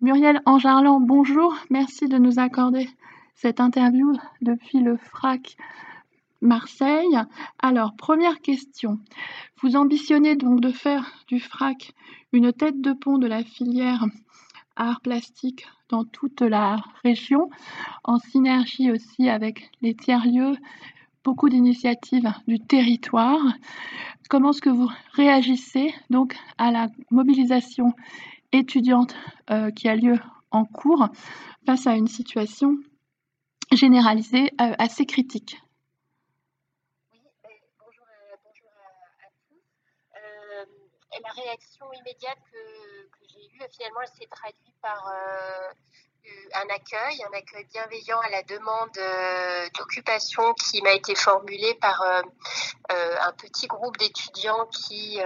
Muriel Angerland, bonjour. Merci de nous accorder cette interview depuis le FRAC Marseille. Alors, première question. Vous ambitionnez donc de faire du FRAC une tête de pont de la filière art plastique dans toute la région, en synergie aussi avec les tiers-lieux, beaucoup d'initiatives du territoire. Comment est-ce que vous réagissez donc à la mobilisation étudiante euh, qui a lieu en cours face à une situation généralisée euh, assez critique Oui, bonjour, à, bonjour à, tous. Euh, la réaction immédiate que, que j'ai eue, finalement, elle s'est traduite par un accueil, un accueil bienveillant à la demande euh, d'occupation qui m'a été formulé par euh, euh, un petit groupe d'étudiants qui,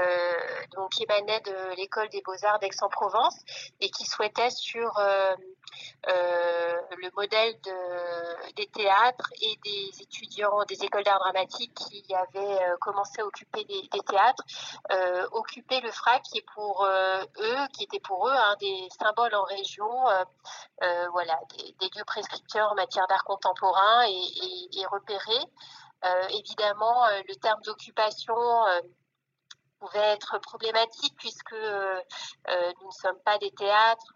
donc, émanait de l'école des beaux-arts d'Aix-en-Provence et qui souhaitait sur le modèle de, des théâtres et des étudiants des écoles d'art dramatique qui avaient commencé à occuper des, théâtres, occuper le FRAC qui est pour eux, qui était pour eux un des symboles en région euh, voilà, des, lieux prescripteurs en matière d'art contemporain et, et, repérés. Euh, évidemment, euh, le terme d'occupation pouvait être problématique puisque nous ne sommes pas des théâtres,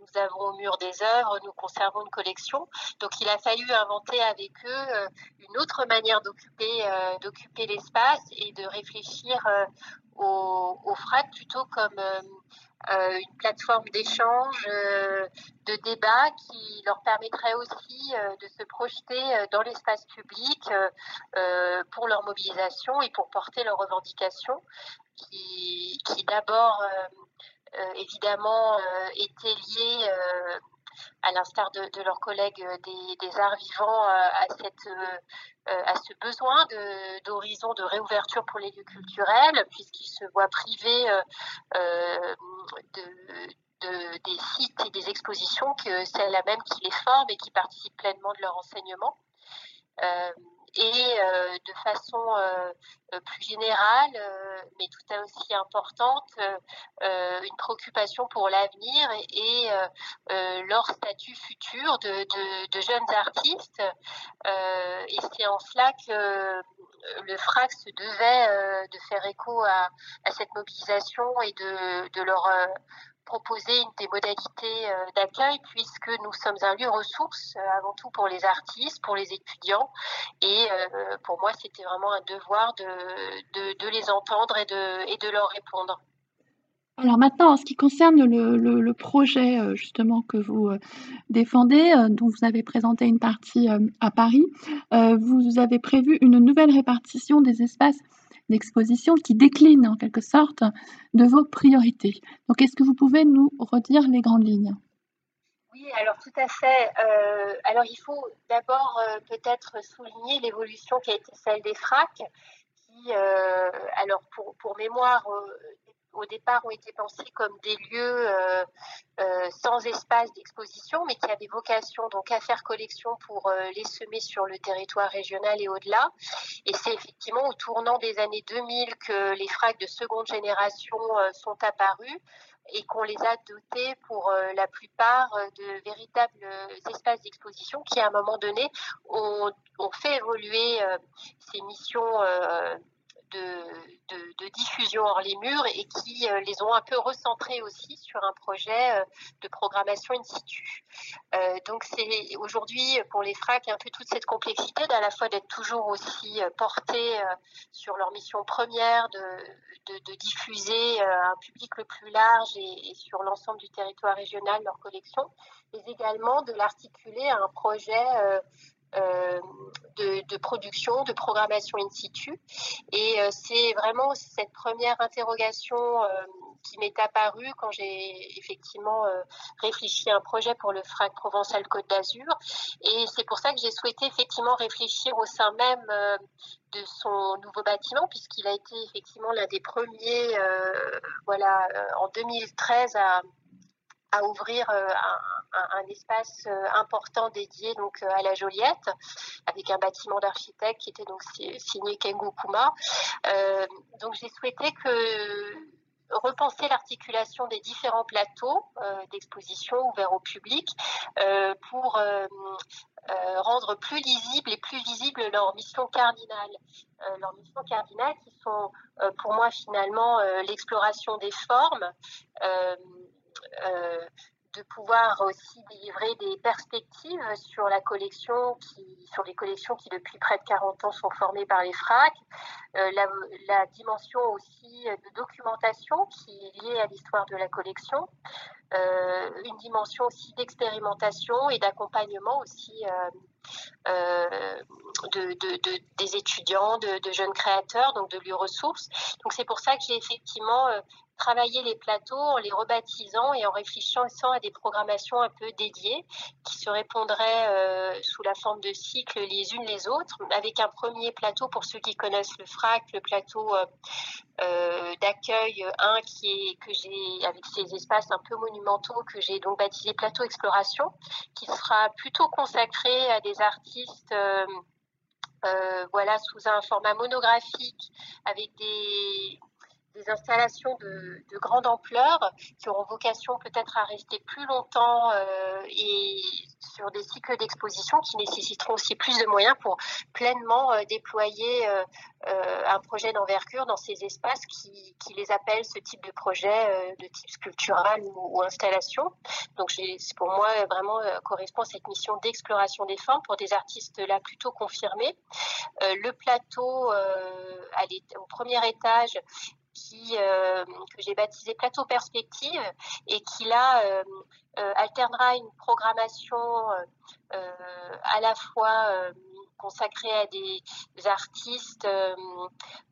nous avons au mur des œuvres, nous conservons une collection. Donc il a fallu inventer avec eux une autre manière d'occuper l'espace et de réfléchir au, au FRAC plutôt comme euh, une plateforme d'échange, euh, de débat qui leur permettrait aussi euh, de se projeter dans l'espace public pour leur mobilisation et pour porter leurs revendications qui, d'abord évidemment étaient liées à l'instar de, leurs collègues des, arts vivants, à, cette, à ce besoin d'horizon de, réouverture pour les lieux culturels, puisqu'ils se voient privés de, des sites et des expositions que celle-là même qui les forme et qui participe pleinement de leur enseignement. Euh, et euh, de façon euh, plus générale, mais tout aussi importante, une préoccupation pour l'avenir et, leur statut futur de, de jeunes artistes. et c'est en cela que le FRAC se devait de faire écho à, à, cette mobilisation et de, de leur proposer une des modalités euh, d'accueil puisque nous sommes un lieu ressource euh, avant tout pour les artistes, pour les étudiants et euh, pour moi c'était vraiment un devoir de, de, les entendre et de, et de leur répondre. Alors maintenant, en ce qui concerne le, le projet justement que vous défendez, dont vous avez présenté une partie à Paris, vous avez prévu une nouvelle répartition des espaces d'exposition qui décline en quelque sorte de vos priorités. Donc, est-ce que vous pouvez nous redire les grandes lignes? Oui, alors tout à fait. Euh, alors il faut d'abord euh, peut-être souligner l'évolution qui a été celle des FRAC, qui, euh, alors pour, pour mémoire, au départ ont été pensés comme des lieux euh, euh, sans espace d'exposition, mais qui avaient vocation donc à faire collection pour euh, les semer sur le territoire régional et au-delà. Et c'est effectivement au tournant des années 2000 que les fracs de seconde génération sont apparus et qu'on les a dotés pour la plupart de véritables espaces d'exposition qui, à un moment donné, ont, ont fait évoluer ces missions de, diffusion hors les murs et qui euh, les ont un peu recentrés aussi sur un projet euh, de programmation in situ. Euh, donc c'est aujourd'hui pour les FRAC un peu toute cette complexité d'à la fois d'être toujours aussi portés sur leur mission première de, de, diffuser à un public le plus large et sur l'ensemble du territoire régional leur collection, mais également de l'articuler à un projet euh, de, production, de programmation in situ. Et euh, c'est vraiment cette première interrogation euh, qui m'est apparue quand j'ai effectivement réfléchi à un projet pour le FRAC Provençal Côte d'Azur. Et c'est pour ça que j'ai souhaité effectivement réfléchir au sein même de son nouveau bâtiment, puisqu'il a été effectivement l'un des premiers, voilà, en 2013 à à ouvrir euh, un, espace euh, important dédié donc euh, à la Joliette, avec un bâtiment d'architecte qui était donc signé Kengo Kuma. donc j'ai souhaité que repenser l'articulation des différents plateaux d'exposition ouverts au public pour rendre plus lisible et plus visible leur mission cardinale. leurs missions cardinales qui sont pour moi finalement l'exploration des formes, de pouvoir aussi délivrer des perspectives sur la collection qui, sur les collections qui depuis près de 40 ans sont formées par les FRAC, euh, la, dimension aussi de documentation qui est liée à l'histoire de la collection, euh, une dimension aussi d'expérimentation et d'accompagnement aussi euh, de, des étudiants, de, jeunes créateurs, donc de lieux ressources. Donc c'est pour ça que j'ai effectivement travailler les plateaux en les rebaptisant et en réfléchissant à des programmations un peu dédiées qui se répondraient euh, sous la forme de cycles les unes les autres, avec un premier plateau pour ceux qui connaissent le FRAC, le plateau euh, euh, d'accueil 1 qui est que j'ai avec ces espaces un peu monumentaux que j'ai donc baptisé plateau exploration, qui sera plutôt consacré à des artistes voilà, sous un format monographique avec des, des installations de, grande ampleur qui auront vocation peut-être à rester plus longtemps euh, et sur des cycles d'exposition qui nécessiteront aussi plus de moyens pour pleinement euh, déployer euh, un projet d'envergure dans ces espaces qui, les appellent ce type de projet de type sculptural ou, installation. Donc pour moi vraiment correspond à cette mission d'exploration des formes pour des artistes là plutôt confirmés. le plateau au premier étage qui, euh, que j'ai baptisé Plateau Perspective et qui là euh, euh, alternera une programmation à la fois consacré à des artistes, euh,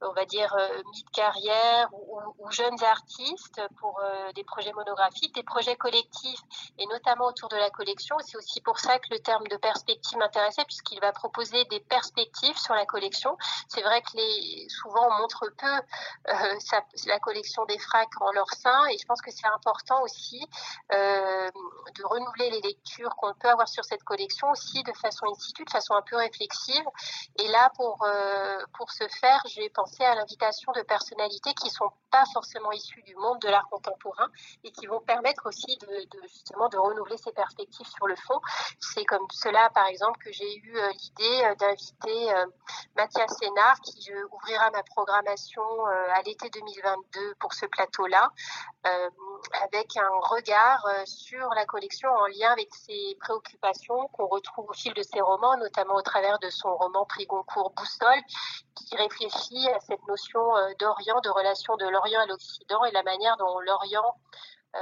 on va dire, euh, mi-carrière ou, jeunes artistes pour euh, des projets monographiques, des projets collectifs et notamment autour de la collection. C'est aussi pour ça que le terme de perspective m'intéressait puisqu'il va proposer des perspectives sur la collection. C'est vrai que les, souvent on montre peu la collection des fracs en leur sein et je pense que c'est important aussi de renouveler les lectures qu'on peut avoir sur cette collection aussi de façon in de façon un peu réflexive et là, pour, euh, pour ce faire, j'ai pensé à l'invitation de personnalités qui ne sont pas forcément issues du monde de l'art contemporain et qui vont permettre aussi de, justement de renouveler ces perspectives sur le fond. C'est comme cela, par exemple, que j'ai eu euh, l'idée euh, d'inviter Mathias Sénard qui ouvrira ma programmation à l'été 2022 pour ce plateau-là avec un regard sur la collection en lien avec ses préoccupations qu'on retrouve au fil de ses romans, notamment au travers de son roman Prix Goncourt Boussole, qui réfléchit à cette notion euh, d'Orient, de relation de l'Orient à l'Occident et la manière dont l'Orient euh,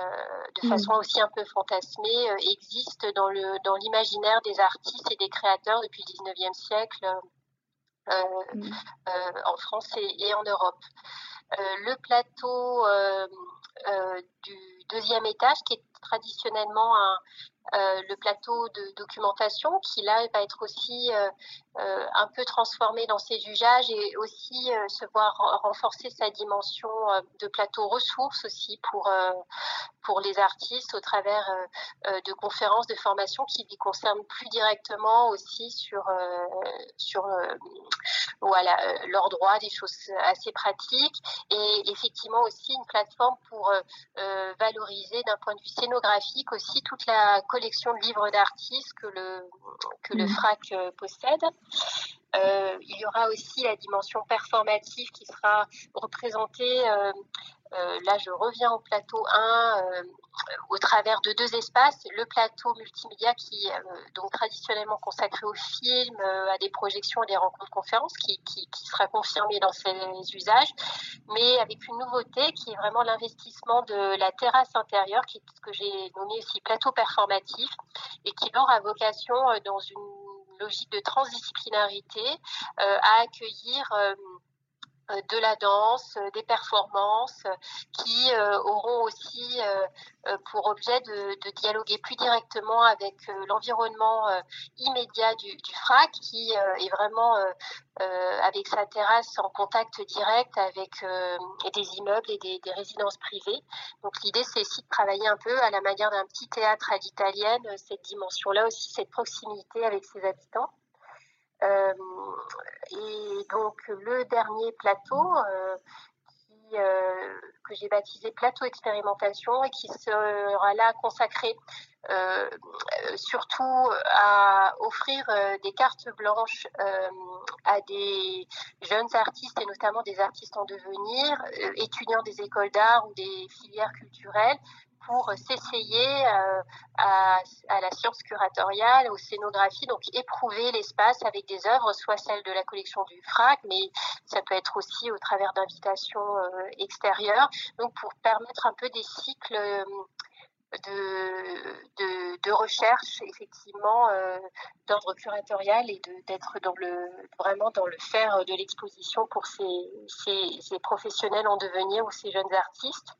de mm. façon aussi un peu fantasmée, euh, existe dans le dans l'imaginaire des artistes et des créateurs depuis le 19e siècle mm. en France et, en Europe. le plateau du deuxième étage, qui est traditionnellement euh, le plateau de documentation qui là va être aussi euh, euh, un peu transformé dans ses usages et aussi se voir renforcer sa dimension de plateau ressources aussi pour pour les artistes au travers de conférences de formation qui les concernent plus directement aussi sur sur voilà leurs droits des choses assez pratiques et effectivement aussi une plateforme pour valoriser d'un point de vue scénographique aussi toute la collection de livres d'artistes que le, que le mmh. FRAC euh, possède. Euh, il y aura aussi la dimension performative qui sera représentée euh, euh, là, je reviens au plateau 1 euh, au travers de deux espaces. Le plateau multimédia qui est donc traditionnellement consacré au film, à des projections, et des rencontres conférences, qui, qui, sera confirmé dans ses usages, mais avec une nouveauté qui est vraiment l'investissement de la terrasse intérieure, qui est ce que j'ai nommé aussi plateau performatif, et qui aura vocation dans une logique de transdisciplinarité à accueillir euh, de la danse, euh, des performances euh, qui auront aussi pour objet de, dialoguer plus directement avec l'environnement immédiat du, FRAC qui est vraiment avec sa terrasse en contact direct avec des immeubles et des, des résidences privées. Donc l'idée c'est aussi de travailler un peu à la manière d'un petit théâtre à l'italienne, cette dimension-là aussi, cette proximité avec ses habitants. Euh, et donc le dernier plateau, euh, que j'ai baptisé Plateau Expérimentation et qui sera là consacré surtout à offrir des cartes blanches à des jeunes artistes et notamment des artistes en devenir, étudiants des écoles d'art ou des filières culturelles pour s'essayer euh, à, la science curatoriale, aux scénographies, donc éprouver l'espace avec des œuvres, soit celles de la collection du FRAC, mais ça peut être aussi au travers d'invitations euh, extérieures, donc pour permettre un peu des cycles euh, de, recherche effectivement d'ordre curatorial et d'être vraiment dans le faire de l'exposition pour ces professionnels en devenir ou ces jeunes artistes.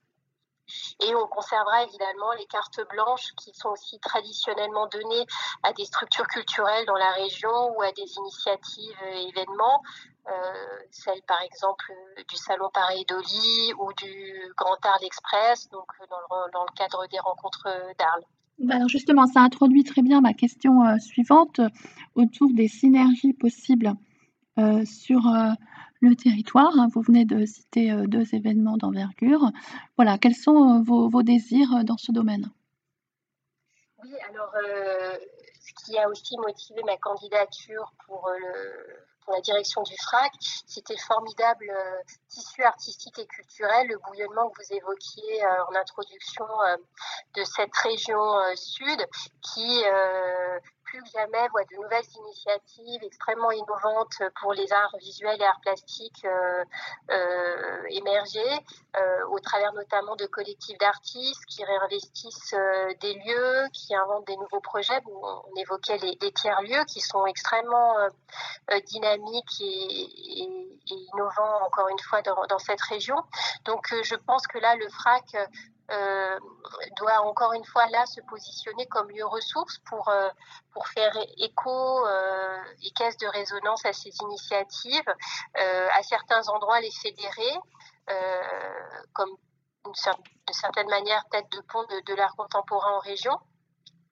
Et on conservera évidemment les cartes blanches qui sont aussi traditionnellement données à des structures culturelles dans la région ou à des initiatives et événements. Euh, celle par exemple du Salon Paris d'Oli ou du Grand Arles Express, donc dans le, dans le cadre des rencontres d'Arles. Ben alors justement, ça introduit très bien ma question euh, suivante autour des synergies possibles euh, sur le territoire. Hein, vous venez de citer euh, deux événements d'envergure. Voilà, quels sont euh, vos, désirs euh, dans ce domaine? Oui, alors ce qui a aussi motivé ma candidature pour, la direction du FRAC, c'était le formidable tissu artistique et culturel, le bouillonnement que vous évoquiez en introduction de cette région sud qui plus que jamais voit de nouvelles initiatives extrêmement innovantes pour les arts visuels et arts plastiques euh, euh, émerger, euh, au travers notamment de collectifs d'artistes qui réinvestissent des lieux, qui inventent des nouveaux projets. On, évoquait les, tiers-lieux qui sont extrêmement dynamiques et, innovants, encore une fois, dans cette région. Donc je pense que là, le FRAC euh, doit encore une fois là se positionner comme lieu ressource pour, euh, faire écho euh, et caisse de résonance à ces initiatives, à certains endroits les fédérer, comme de certaine manière tête de pont de l'art contemporain en région.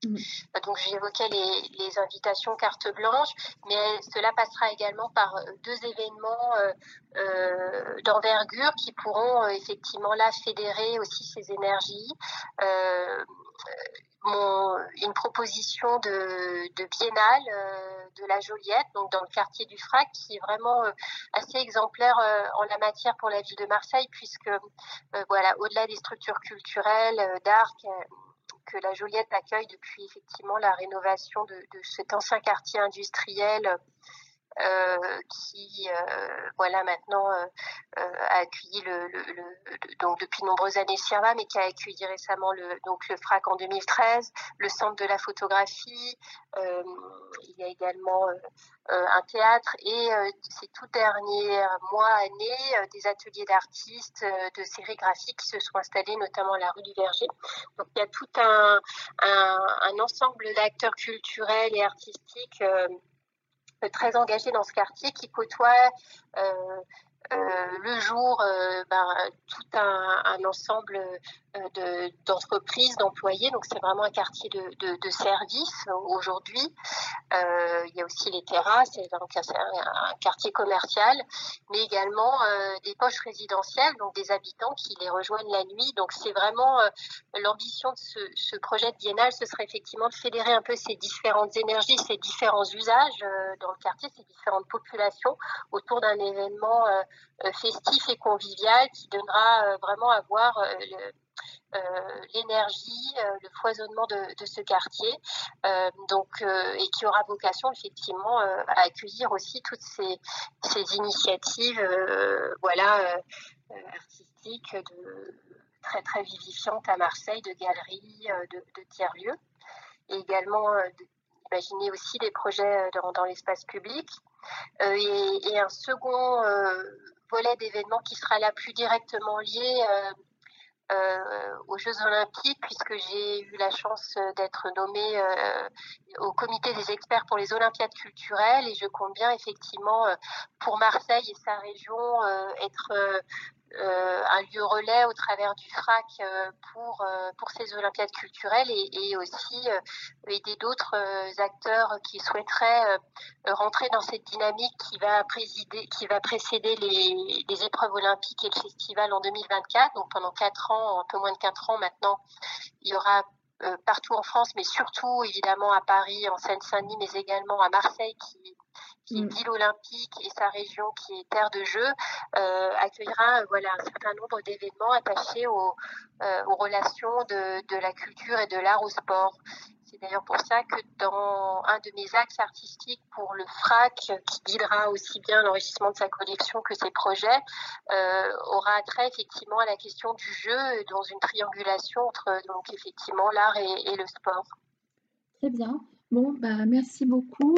Mm. Donc j'évoquais les, invitations carte blanche, mais cela passera également par euh, deux événements euh, euh, d'envergure qui pourront effectivement là fédérer aussi ces énergies. Une proposition de, de biennale de la Joliette, donc dans le quartier du Frac, qui est vraiment assez exemplaire en la matière pour la ville de Marseille, puisque voilà, au-delà des structures culturelles, d'art, que la Joliette accueille depuis effectivement la rénovation de, cet ancien quartier industriel qui euh, voilà maintenant euh, a accueilli le, donc depuis de nombreuses années Sierva, mais qui a accueilli récemment le donc le FRAC en 2013, le centre de la photographie. il y a également un théâtre et ces tout derniers mois années des ateliers d'artistes de sérigraphie qui se sont installés notamment à la rue du Verger. Donc il y a tout un, un ensemble d'acteurs culturels et artistiques très engagé dans ce quartier qui côtoie euh, euh, le jour euh, ben, tout un ensemble euh, d'entreprises, d'employés. Donc c'est vraiment un quartier de, de, de service aujourd'hui. Euh, il y a aussi les terrasses, c'est un, un, quartier commercial, mais également euh, des poches résidentielles, donc des habitants qui les rejoignent la nuit. Donc c'est vraiment l'ambition de ce, projet de biennale, ce serait effectivement de fédérer un peu ces différentes énergies, ces différents usages dans le quartier, ces différentes populations autour d'un événement festif et convivial qui donnera vraiment à voir euh, l'énergie, euh, le foisonnement de, ce quartier, euh, donc et qui aura vocation effectivement à accueillir aussi toutes ces, ces initiatives, voilà, artistiques très très vivifiantes à Marseille, de galeries, de, de tiers-lieux, et également d'imaginer aussi des projets dans, l'espace public. Et, un second volet d'événements qui sera là plus directement lié euh, aux Jeux Olympiques puisque j'ai eu la chance d'être nommée euh, au comité des experts pour les Olympiades culturelles. Et je compte bien effectivement euh, pour Marseille et sa région être euh, un lieu relais au travers du FRAC euh, pour, euh, pour ces Olympiades culturelles et, aussi aider d'autres acteurs qui souhaiteraient rentrer dans cette dynamique qui va, présider, qui va précéder les, les épreuves olympiques et le festival en 2024. Donc pendant quatre ans, un peu moins de quatre ans maintenant, il y aura partout en France, mais surtout évidemment à Paris, en Seine-Saint-Denis, mais également à Marseille, qui qui est mm. ville olympique et sa région qui est terre de jeu, euh, accueillera voilà, un certain nombre d'événements attachés aux, euh, aux relations de, de, la culture et de l'art au sport. C'est d'ailleurs pour ça que dans un de mes axes artistiques pour le FRAC, qui guidera aussi bien l'enrichissement de sa collection que ses projets, euh, aura trait effectivement à la question du jeu dans une triangulation entre donc effectivement l'art et, et le sport. Très bien. Bon, bah, merci beaucoup.